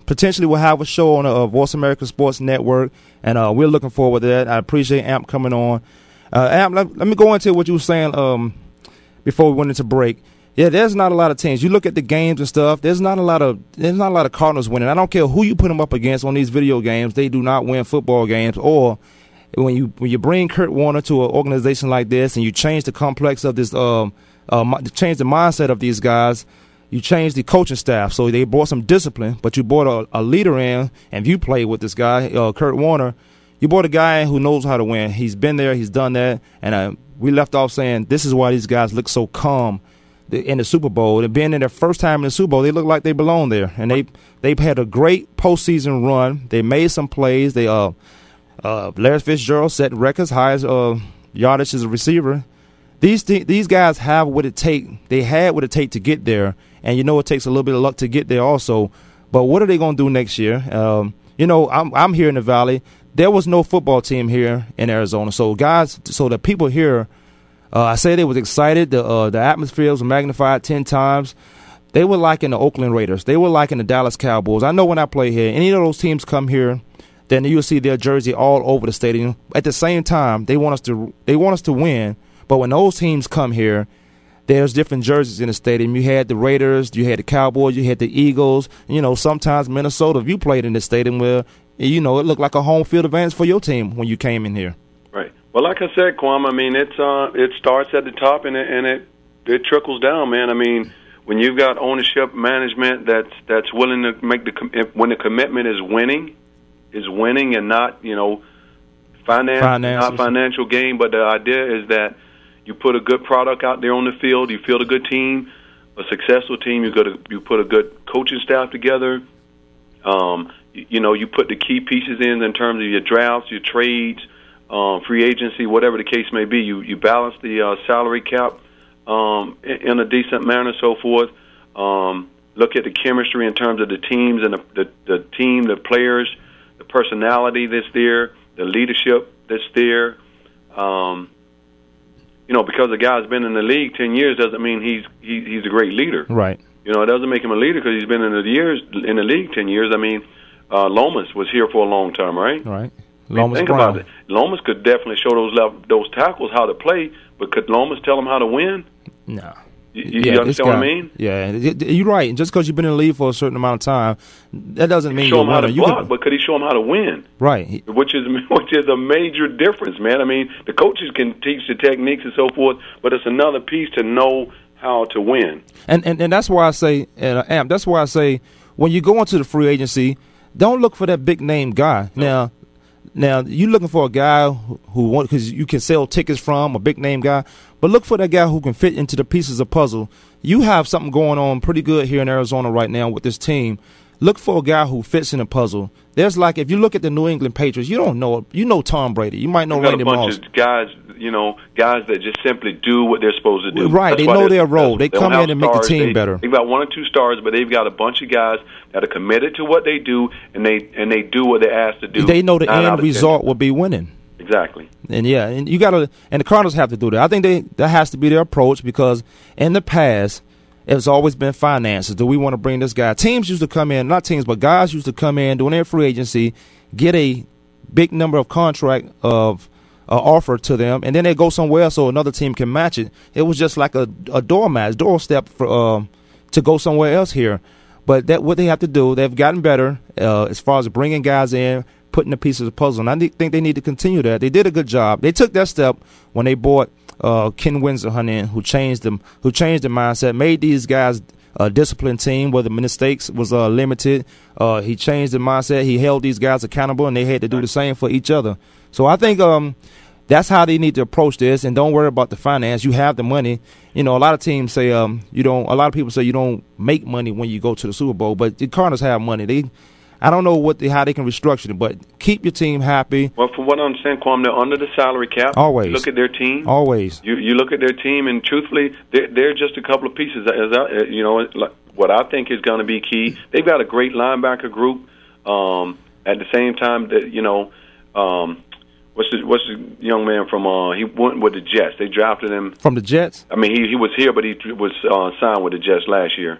potentially will have a show on uh, Voice America Sports Network, and uh, we're looking forward to that. I appreciate Amp coming on. Uh, Amp, let, let me go into what you were saying um, before we went into break. Yeah, there's not a lot of teams. You look at the games and stuff. There's not a lot of there's not a lot of Cardinals winning. I don't care who you put them up against on these video games. They do not win football games. Or when you when you bring Kurt Warner to an organization like this and you change the complex of this, um, uh, change the mindset of these guys. You change the coaching staff, so they brought some discipline. But you brought a, a leader in, and you played with this guy, uh, Kurt Warner. You brought a guy who knows how to win. He's been there, he's done that, and uh, we left off saying this is why these guys look so calm in the Super Bowl. And being in their first time in the Super Bowl, they look like they belong there. And they they've had a great postseason run. They made some plays. They uh uh Larry Fitzgerald set records, highest uh yardage as a receiver. These th- these guys have what it take. They had what it take to get there, and you know it takes a little bit of luck to get there also. But what are they going to do next year? Um, you know, I'm I'm here in the Valley. There was no football team here in Arizona, so guys, so the people here, uh, I say they was excited. The uh, the atmosphere was magnified ten times. They were like in the Oakland Raiders. They were like in the Dallas Cowboys. I know when I play here, any of those teams come here, then you'll see their jersey all over the stadium. At the same time, they want us to they want us to win. But when those teams come here, there's different jerseys in the stadium. You had the Raiders, you had the Cowboys, you had the Eagles. You know, sometimes Minnesota. If you played in the stadium where you know it looked like a home field advantage for your team when you came in here. Right. Well, like I said, Quam. I mean, it's uh, it starts at the top and it and it it trickles down, man. I mean, when you've got ownership management that's that's willing to make the when the commitment is winning, is winning and not you know finance Finances. not financial gain, but the idea is that you put a good product out there on the field. You field a good team, a successful team. You got to you put a good coaching staff together. Um, you, you know, you put the key pieces in in terms of your drafts, your trades, um, free agency, whatever the case may be. You you balance the uh, salary cap um, in, in a decent manner, so forth. Um, look at the chemistry in terms of the teams and the, the, the team, the players, the personality that's there, the leadership that's there. Um, you know, because a guy's been in the league ten years doesn't mean he's he, he's a great leader. Right. You know, it doesn't make him a leader because he's been in the years in the league ten years. I mean, uh, Lomas was here for a long time, right? Right. I mean, Lomas think Brown. about it. Lomas could definitely show those those tackles how to play, but could Lomas tell them how to win? No. You, you yeah, this understand what I mean? Yeah, you're right. Just because you've been in the league for a certain amount of time, that doesn't mean show you're him how to You block, can- but could he show him how to win? right. Which is [laughs] which is a major difference, man. I mean, the coaches can teach the techniques and so forth, but it's another piece to know how to win. And, and and that's why I say, and uh, Amp, that's why I say, when you go into the free agency, don't look for that big name guy. Now, now you're looking for a guy who, who want because you can sell tickets from a big name guy, but look for that guy who can fit into the pieces of puzzle. You have something going on pretty good here in Arizona right now with this team. Look for a guy who fits in the puzzle. There's like if you look at the New England Patriots, you don't know you know Tom Brady, you might know Randy a bunch Moss. of guys, you know, guys that just simply do what they're supposed to do. Right, That's they know their role. successful. They come in and make the team They- better. They've got one or two stars, but they've got a bunch of guys that are committed to what they do, and they and they do what they're asked to do. They know the end result will be winning. Exactly. And yeah, and you gotta and the Cardinals have to do that. I think they that has to be their approach because in the past it's always been finances. Do we want to bring this guy? Teams used to come in, not teams, but guys used to come in during their free agency, get a big number of contract of offer to them, and then they go somewhere else so another team can match it. It was just like a a doormat, doorstep for um, to go somewhere else here. But that what they have to do, they've gotten better uh, as far as bringing guys in, putting the pieces of the puzzle. And I think they need to continue that. They did a good job. They took that step when they bought uh, Ken Whisenhunt in, who changed them, who changed the mindset, made these guys a disciplined team where the mistakes was uh, limited. Uh, he changed the mindset. He held these guys accountable, and they had to do the same for each other. So I think um, that's how they need to approach this. And don't worry about the finance. You have the money. You know, a lot of teams say um, you don't. A lot of people say you don't make money when you go to the Super Bowl, but the Cardinals have money. They, I don't know what they, how they can restructure it, but keep your team happy Well, from what I understand, Quam, they're under the salary cap. Always. You look at their team. always. You you look at their team, and truthfully, they're, they're just a couple of pieces. As I, uh, you know, like, what I think is going to be key. They've got a great linebacker group. Um, at the same time, that you know, um, what's the what's the young man from? Uh, he went with the Jets. They drafted him. From the Jets, I mean, he he was here, but he was uh, signed with the Jets last year.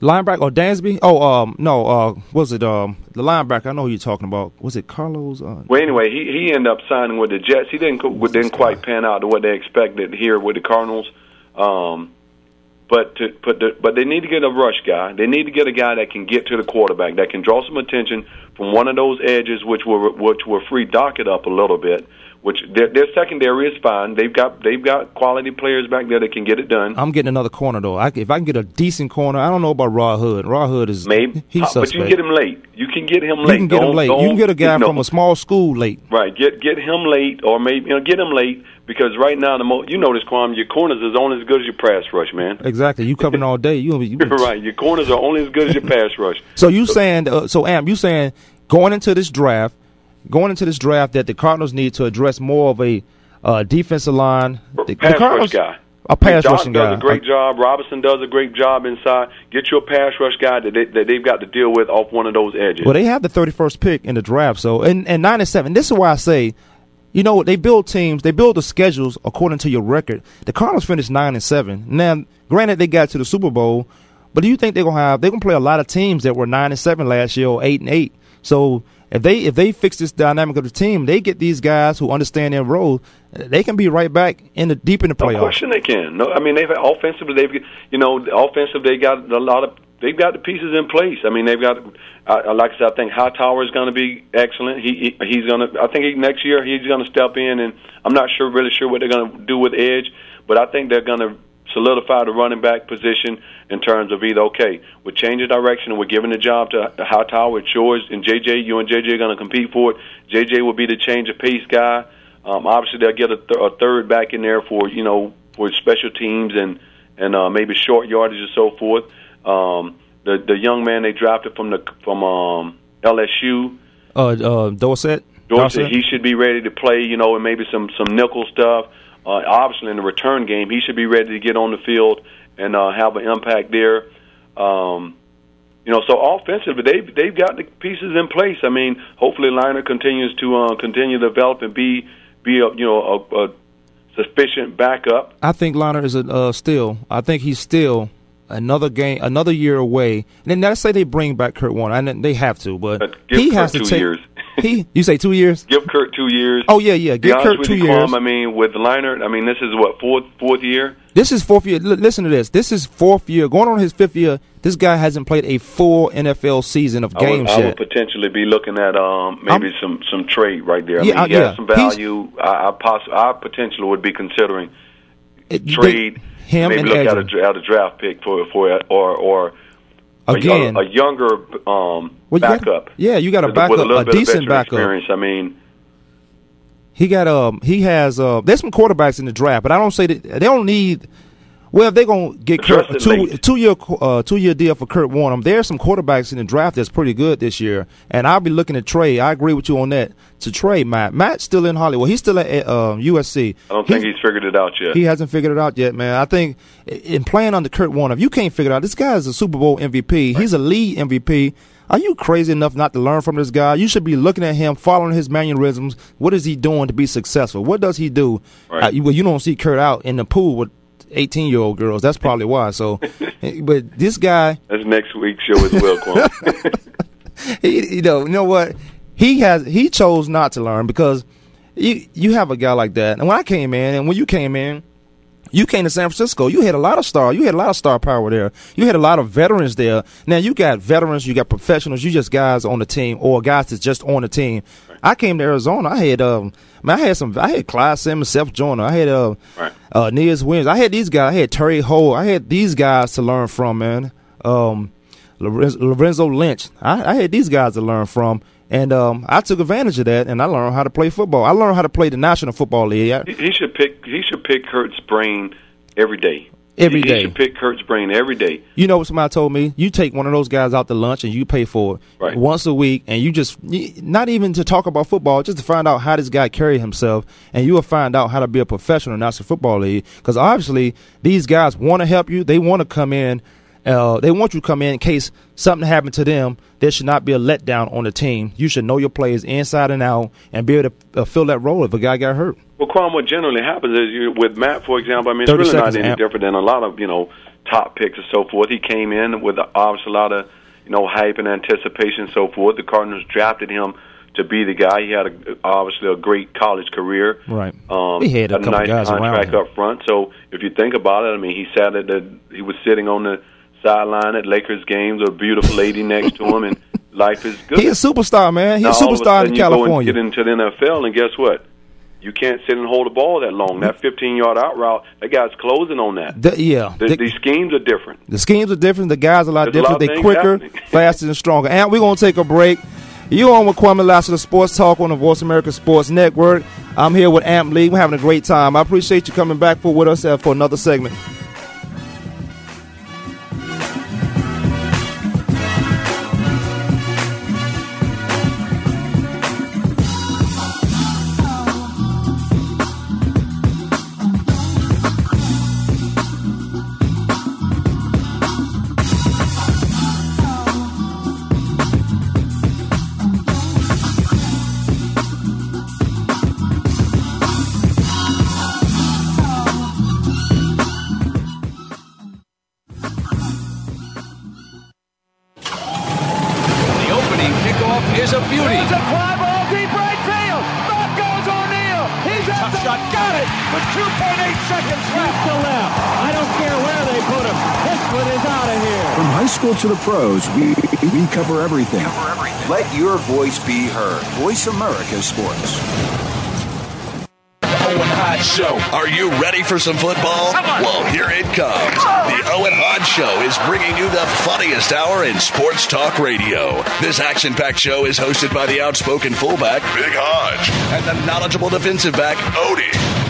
linebacker or Dansby? Oh, um, no. Uh, was it um the linebacker? I know who you're talking about. Was it Carlos? Uh, Well, anyway, he he ended up signing with the Jets. He didn't didn't quite pan out to what they expected here with the Cardinals. Um, but to put the, but they need to get a rush guy. They need to get a guy that can get to the quarterback, that can draw some attention from one of those edges, which will which will free Dockett up a little bit. Which their their secondary is fine. They've got they've got quality players back there that can get it done. I'm getting another corner though. I, if I can get a decent corner, I don't know about Rod Hood. Rod Hood is Maybe, he's Uh, but you can get him late. You can get him late. You can get him Don't- late. You can get a guy you know, from a small school late. Right, get get him late, or maybe you know get him late because right now the mo- you know this Kwamie, your corners is only as good as your pass rush, man. Exactly. You covering all day. You, you [laughs] right, your corners are only as good as your pass rush. [laughs] So you saying uh, so Am you saying going into this draft, going into this draft that the Cardinals need to address more of a uh, defensive line. The, the Pass rush Cardinals, guy. a pass Johnson rushing does guy. a great job. Robinson does a great job inside. Get your pass rush guy that, they, that they've got to deal with off one of those edges. Well, they have the 31st pick in the draft. So, and, and 9 and 7. This is why I say, you know, they build teams, they build the schedules according to your record. The Cardinals finished 9 and 7. Now, granted, they got to the Super Bowl, but do you think they're going to have, they're going to play a lot of teams that were 9 and 7 last year or 8 and 8. So, if they if they fix this dynamic of the team, they get these guys who understand their role. They can be right back in the deep in the playoffs. No question they can. No, I mean they've offensively they've you know offensive they got a lot of they've got the pieces in place. I mean they've got uh, like I said I think Hightower is going to be excellent. He, he he's going to I think he, next year he's going to step in and I'm not sure really sure what they're going to do with Edge, but I think they're going to solidify the running back position in terms of either okay, we're changing direction and we're giving the job to Hightower, it's yours, and JJ, you and JJ are going to compete for it. JJ will be the change of pace guy. Um, obviously, they'll get a, th- a third back in there for you know for special teams and and uh, maybe short yardage and so forth. Um, the the young man they drafted from the from um, LSU, uh, uh, Doucet. Doucet, he should be ready to play. You know, and maybe some some nickel stuff. Uh, obviously, in the return game, he should be ready to get on the field and uh, have an impact there. Um, you know, so offensively, they've they've got the pieces in place. I mean, hopefully, Leinart continues to uh, continue to develop and be be a you know a, a sufficient backup. I think Leinart is a uh, still. I think he's still another game, another year away. And then let's say they bring back Kurt Warner, and they have to, but, but he Kurt has to two take. Years. [laughs] he, you say two years? Give Kurt two years. Oh yeah, yeah. Give Kurt two you, years. Kwamie, I mean, with Leinart, I mean, this is what fourth fourth year. This is fourth year. L- listen to this. This is fourth year. Going on his fifth year. This guy hasn't played a full NFL season of games I would, yet. I would potentially be looking at um, maybe I'm, some some trade right there. I yeah, mean, he yeah. has some value. I, I, poss- I potentially would be considering it, trade. They, him maybe look at a, at a draft pick for for or or again a, a younger um, well, backup. Got, yeah, you got a backup, a, a decent backup. Experience. I mean, he got um he has uh there's some quarterbacks in the draft, but I don't say that they don't need. Well, if they're gonna get Kurt, a two two year uh, two year deal for Kurt Warner. There's some quarterbacks in the draft that's pretty good this year, and I'll be looking at Trey. I agree with you on that. To Trey, Matt. Matt's still in Hollywood. He's still at uh, USC. I don't think he's, he's figured it out yet. He hasn't figured it out yet, man. I think in playing under Kurt Warner, if you can't figure it out, this guy is a Super Bowl MVP. Right. He's a lead MVP. Are you crazy enough not to learn from this guy? You should be looking at him, following his mannerisms. What is he doing to be successful? What does he do? Right. Uh, you, well, you don't see Kurt out in the pool with 18 year old girls. That's probably why. So, [laughs] eh, but this guy. That's next week's show as well, Quan. [laughs] he, you know, you know what? He has he chose not to learn because you you have a guy like that. And when I came in, and when you came in, you came to San Francisco. You had a lot of star. You had a lot of star power there. You had a lot of veterans there. Now you got veterans. You got professionals. You just guys on the team or guys that's just on the team. I came to Arizona. I had um, man, I had some. I had Clyde Simmons, Seth Joyner. I had uh, right. uh, Aeneas Williams. I had these guys. I had Terry Hoage. I had these guys to learn from, man. Um, Lorenzo Lynch. I, I had these guys to learn from. And um, I took advantage of that, and I learned how to play football. I learned how to play the National Football League. I, he should pick. He should pick Kurt's brain every day. Every he, day. Should pick Kurt's brain every day. You know what somebody told me? You take one of those guys out to lunch and you pay for it right. once a week, and you just not even to talk about football, just to find out how this guy carry himself, and you will find out how to be a professional in the National Football League. Because obviously these guys want to help you. They want to come in. Uh, they want you to come in in case something happened to them. There should not be a letdown on the team. You should know your players inside and out and be able to uh, fill that role if a guy got hurt. Well, Quan, what generally happens is you, with Matt, for example, I mean, it's really not any different than a lot of, you know, top picks and so forth. He came in with obviously a lot of, you know, hype and anticipation and so forth. The Cardinals drafted him to be the guy. He had a, obviously a great college career. Right. Um, he had a, a couple nice guys contract around up front. So if you think about it, I mean, he sat at the, he was sitting on the sideline at Lakers games with a beautiful lady next to him, and life is good. He's a superstar, man. He's now, a superstar in you California. Go and get into the NFL, and guess what? You can't sit and hold the ball that long. That 15 yard out route, that guy's closing on that. The, yeah. The, the, these schemes are different. The schemes are different. The guys are a lot There's different. They're quicker, [laughs] faster, and stronger. And we're going to take a break. You on with Kwamie Lassiter Sports Talk on the Voice America Sports Network. I'm here with Amp Lee. We're having a great time. I appreciate you coming back for with us uh, for another segment. To the pros, we, we cover everything. Let your voice be heard. Voice America Sports. Owen Hodge Show. Are you ready for some football? Well, here it comes. The Owen Hodge Show is bringing you the funniest hour in sports talk radio. This action packed show is hosted by the outspoken fullback, Big Hodge, and the knowledgeable defensive back, Odie.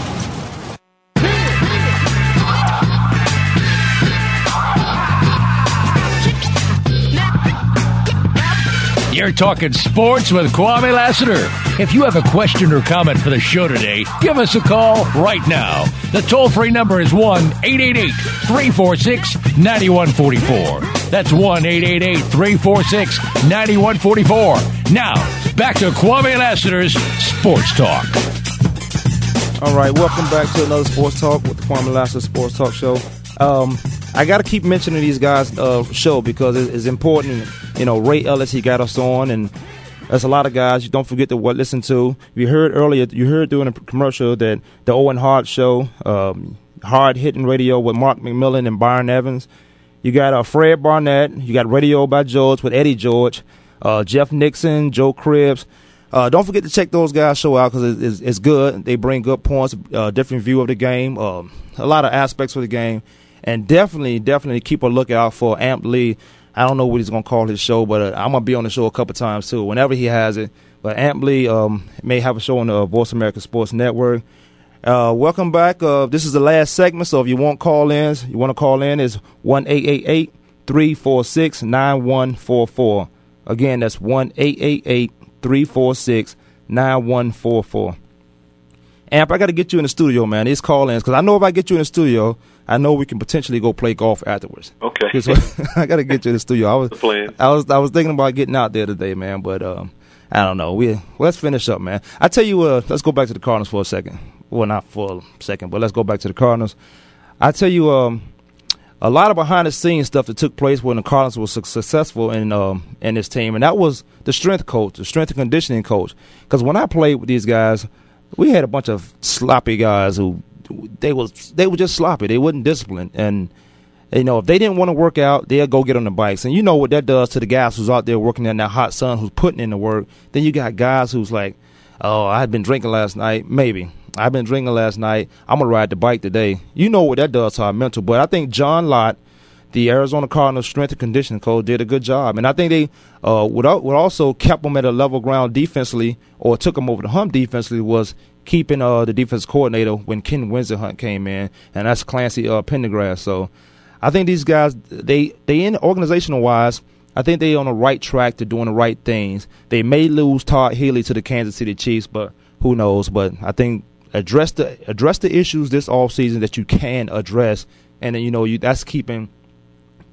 You're talking sports with Kwamie Lassiter. If you have a question or comment for the show today, give us a call right now. The toll free number is 1 888 346 9144. That's 1 888 346 9144. Now, back to Kwamie Lassiter's Sports Talk. All right, welcome back to another Sports Talk with the Kwamie Lassiter Sports Talk Show. Um, I got to keep mentioning these guys' uh, show because it- it's important. You know, Ray Ellis, he got us on, and that's a lot of guys you don't forget to what listen to. You heard earlier, you heard during the commercial that the Owen Hart show, um, hard hitting radio with Mark McMillian and Byron Evans. You got uh, Fred Barnett. You got Radio by George with Eddie George, uh, Jeff Nixon, Joe Cribbs. Uh, don't forget to check those guys' show out because it's, it's, good. They bring good points, uh, different view of the game, um, a lot of aspects of the game, and definitely, definitely keep a lookout for Amp Lee. I don't know what he's gonna call his show, but uh, I'm gonna be on the show a couple times too, whenever he has it. But Amp Lee um, may have a show on the Voice America Sports Network. Uh, welcome back. Uh, this is the last segment, so if you want call ins, you want to call in, is 1 346 9144. Again, that's 1 346 9144. Amp, I got to get you in the studio, man. These call ins, because I know if I get you in the studio, I know we can potentially go play golf afterwards. Okay. [laughs] I got to get you in the studio. I was, plan. I was, I was thinking about getting out there today, man, but um, I don't know. We let's finish up, man. I tell you, uh, let's go back to the Cardinals for a second. Well, not for a second, but let's go back to the Cardinals. I tell you, um, a lot of behind the scenes stuff that took place when the Cardinals were suc- successful in um, in this team, and that was the strength coach, the strength and conditioning coach. Because when I played with these guys, we had a bunch of sloppy guys who they was they were just sloppy. They wasn't disciplined, and you know if they didn't want to work out, they'll go get on the bikes. And you know what that does to the guys who's out there working in that hot sun, who's putting in the work. Then you got guys who's like, oh, I had been drinking last night, maybe. I've been drinking last night. I'm gonna ride the bike today. You know what that does to our mental. But I think John Lott, the Arizona Cardinals strength and conditioning coach, did a good job, and I think they uh, would would also kept them at a level ground defensively, or took them over the hump defensively. Was keeping uh, the defense coordinator when Ken Whisenhunt came in, and that's Clancy uh, Pendergast. So I think these guys they they in organizational wise. I think they're on the right track to doing the right things. They may lose Todd Haley to the Kansas City Chiefs, but who knows? But I think address the address the issues this off season that you can address, and then you know you that's keeping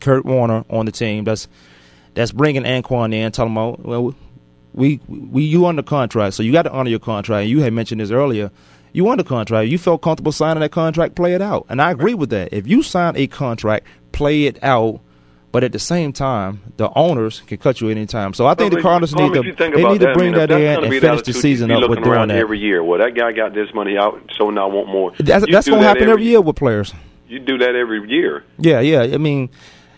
Kurt Warner on the team. That's that's bringing Anquan in, telling him, well, we we you under contract, so you got to honor your contract. You had mentioned this earlier. You under contract. You felt comfortable signing that contract, play it out, and I agree with that. If you sign a contract, play it out. But at the same time, the owners can cut you at any time. So I think well, the Cardinals need to they need to bring mean, that in and finish the season up with doing that every year. Well, that guy got this money out, so now I want more. That's, that's going to happen every, every year with players. You do that every year. Yeah, yeah. I mean,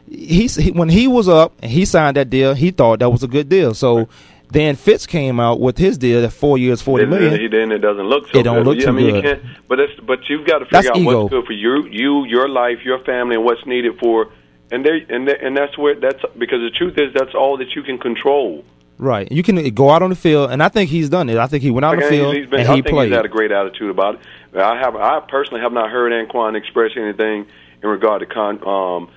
he's he, when he was up and he signed that deal, he thought that was a good deal. So. Right. Then Fitz came out with his deal at four years, forty then, million. Then it doesn't look so it don't good. look too I mean, good. You can't, but it's, but you've got to figure that's out ego. what's good for you, you, your life, your family, and what's needed for. And they and they, and that's where that's because the truth is that's all that you can control. Right. You can go out on the field, and I think he's done it. I think he went out on the field he's been, and I he think played. He's had a great attitude about it. I have. I personally have not heard Anquan express anything in regard to con, um,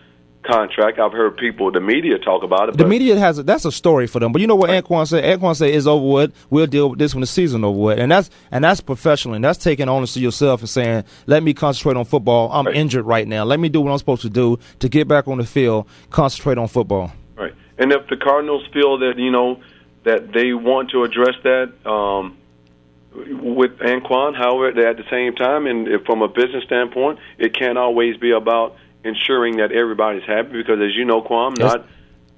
contract. I've heard people, the media, talk about it. The media has a, that's a story for them. But you know what Anquan said? Anquan said it's over with. We'll deal with this when the season over with, and that's and that's professional. And that's taking onus to yourself and saying, "Let me concentrate on football. I'm right. injured right now. Let me do what I'm supposed to do to get back on the field. Concentrate on football." Right. And if the Cardinals feel that you know that they want to address that. Um, with Anquan, however, at the same time, and from a business standpoint, it can't always be about ensuring that everybody's happy because, as you know, Quam, not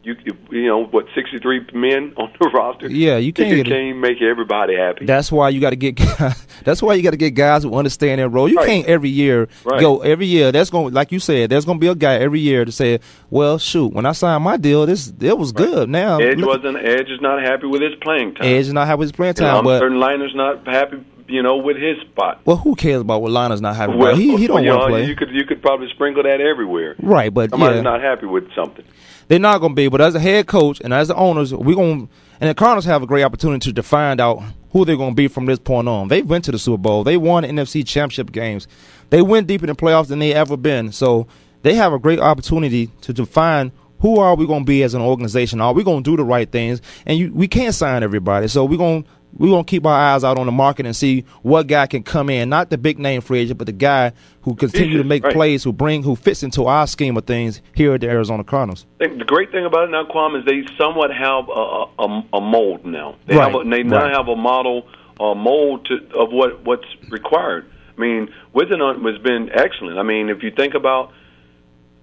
you you know what sixty three men [laughs] on the roster. Yeah, you can't, you can't make everybody happy. That's why you got to get. [laughs] that's why you got to get guys who understand their role. You right. can't every year right. go every year. That's going like you said. There's going to be a guy every year to say, "Well, shoot, when I signed my deal, this it was right. good." Now Edge look, wasn't. Edge is not happy with his playing time. Edge is not happy with his playing time. You know, but certain liners not happy you know, with his spot. Well, who cares about what Leinart's not happy well, about? He he don't you want to play. You could you could probably sprinkle that everywhere. Right, but somebody's yeah. not happy with something. They're not going to be. But as a head coach and as the owners, we're going. And the Cardinals have a great opportunity to find out who they're going to be from this point on. They went to the Super Bowl. They won NFC Championship games. They went deeper in the playoffs than they ever been. So they have a great opportunity to define who are we going to be as an organization. Are we going to do the right things? And you, we can't sign everybody. So we're going to we're gonna keep our eyes out on the market and see what guy can come in, not the big name free agent, but the guy who continue to make right. plays, who bring, who fits into our scheme of things here at the Arizona Cardinals. The great thing about it now, Kwamie, is they somewhat have a, a, a mold now. They right. have a, they right. now have a model, a mold to, of what what's required. I mean, Whisenhunt uh, has been excellent. I mean, if you think about,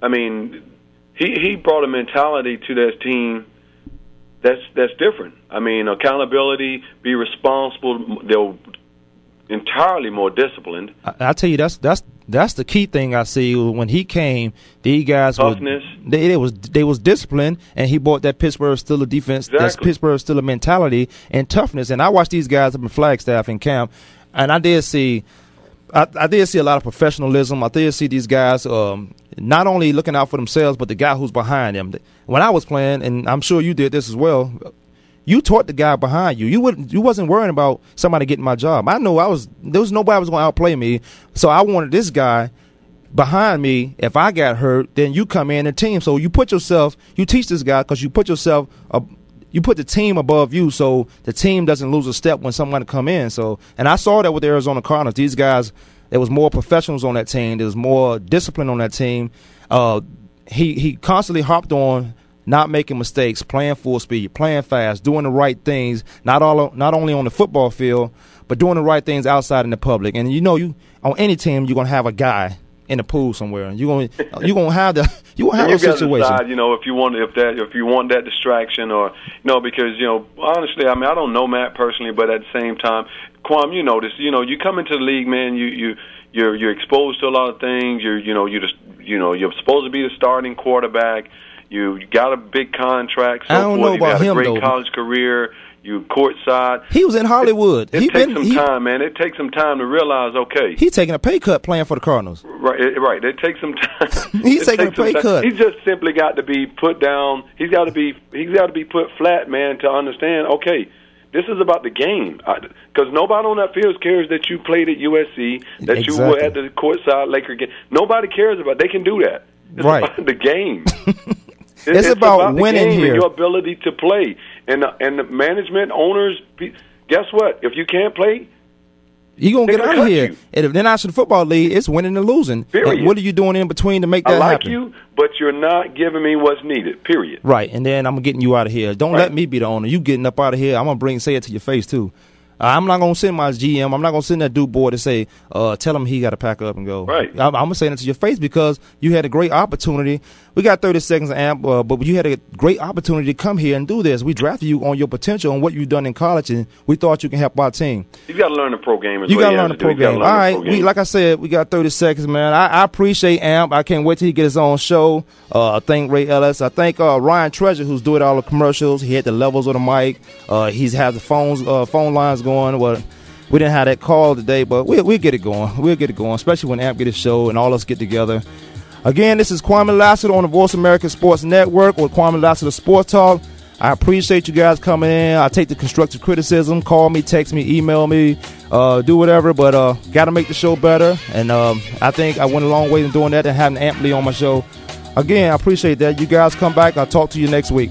I mean, he he brought a mentality to that team that's that's different. I mean, accountability, be responsible. They're entirely more disciplined. I, I tell you, that's that's that's the key thing I see when he came. These guys toughness. Were, they, they was they was disciplined, and he brought that Pittsburgh Steelers defense. Exactly. That's Pittsburgh Steelers mentality and toughness. And I watched these guys up in Flagstaff in camp, and I did see. I, I did see a lot of professionalism. I did see these guys um, not only looking out for themselves, but the guy who's behind them. When I was playing, and I'm sure you did this as well, you taught the guy behind you. You wouldn't. you wasn't worrying about somebody getting my job. I know I was there was nobody was going to outplay me, so I wanted this guy behind me. If I got hurt, then you come in the team. So you put yourself, you teach this guy because you put yourself. You put the team above you, so the team doesn't lose a step when somebody come in. So, and I saw that with the Arizona Cardinals. These guys, there was more professionals on that team. There was more discipline on that team. Uh, he he constantly hopped on not making mistakes, playing full speed, playing fast, doing the right things. Not all not only on the football field, but doing the right things outside in the public. And you know, you on any team, you're gonna have a guy in the pool somewhere. You're gonna [laughs] you're gonna have the you gonna have you a situation. Decide, you know, if you want if that if you want that distraction or you know, because you know, honestly, I mean, I don't know Matt personally, but at the same time, Quam, you know this. You know, you come into the league, man. You you you're you're exposed to a lot of things. You're you know you just you know you're supposed to be the starting quarterback. You got a big contract. So I don't forth. know about had a great though. college career. You courtside. He was in Hollywood. It, it he takes been, some he, time, man. It takes some time to realize. Okay, He's taking a pay cut playing for the Cardinals. Right, it, right. It takes some time. [laughs] He's taking a pay cut. He's just simply got to be put down. He's got to be. He's got to be put flat, man, to understand. Okay, this is about the game. Because nobody on that field cares that you played at USC, that you were at the courtside Laker game. Nobody cares about. They can do that. It's Right. about the game. [laughs] It's about the winning here. and your ability to play. And the, and the management owners, guess what? If you can't play, You gonna get gonna out of here. you. And if the National Football League, it's winning and losing. Period. And what are you doing in between to make that happen? I like happen? you, but you're not giving me what's needed. Period. Right, and then I'm getting you out of here. Don't Right. let me be the owner. You getting up out of here. I'm gonna bring say it to your face too. Uh, I'm not gonna send my GM. I'm not gonna send that dude boy to say, uh, tell him he got to pack up and go. Right. I'm, I'm gonna say it to your face because you had a great opportunity. We got 30 seconds, amp, uh, but you had a great opportunity to come here and do this. We drafted you on your potential and what you've done in college, and we thought you can help our team. You got to learn the pro game. You got to learn the pro game. All right, we like I said, we got 30 seconds, man. I, I appreciate Amp. I can't wait till he get his own show. Uh, I thank Ray Ellis. I thank uh, Ryan Treasure, who's doing all the commercials. He had the levels of the mic. Uh, he's has the phones, uh, phone lines going. Well, we didn't have that call today, but we'll, we'll get it going. We'll get it going, especially when Amp get his show and all us get together. Again, this is Kwamie Lassiter on the Voice America Sports Network with Kwamie Lassiter Sports Talk. I appreciate you guys coming in. I take the constructive criticism. Call me, text me, email me, uh, do whatever. But uh, got to make the show better. And um, I think I went a long way in doing that and having Amp Lee on my show. Again, I appreciate that. You guys come back. I'll talk to you next week.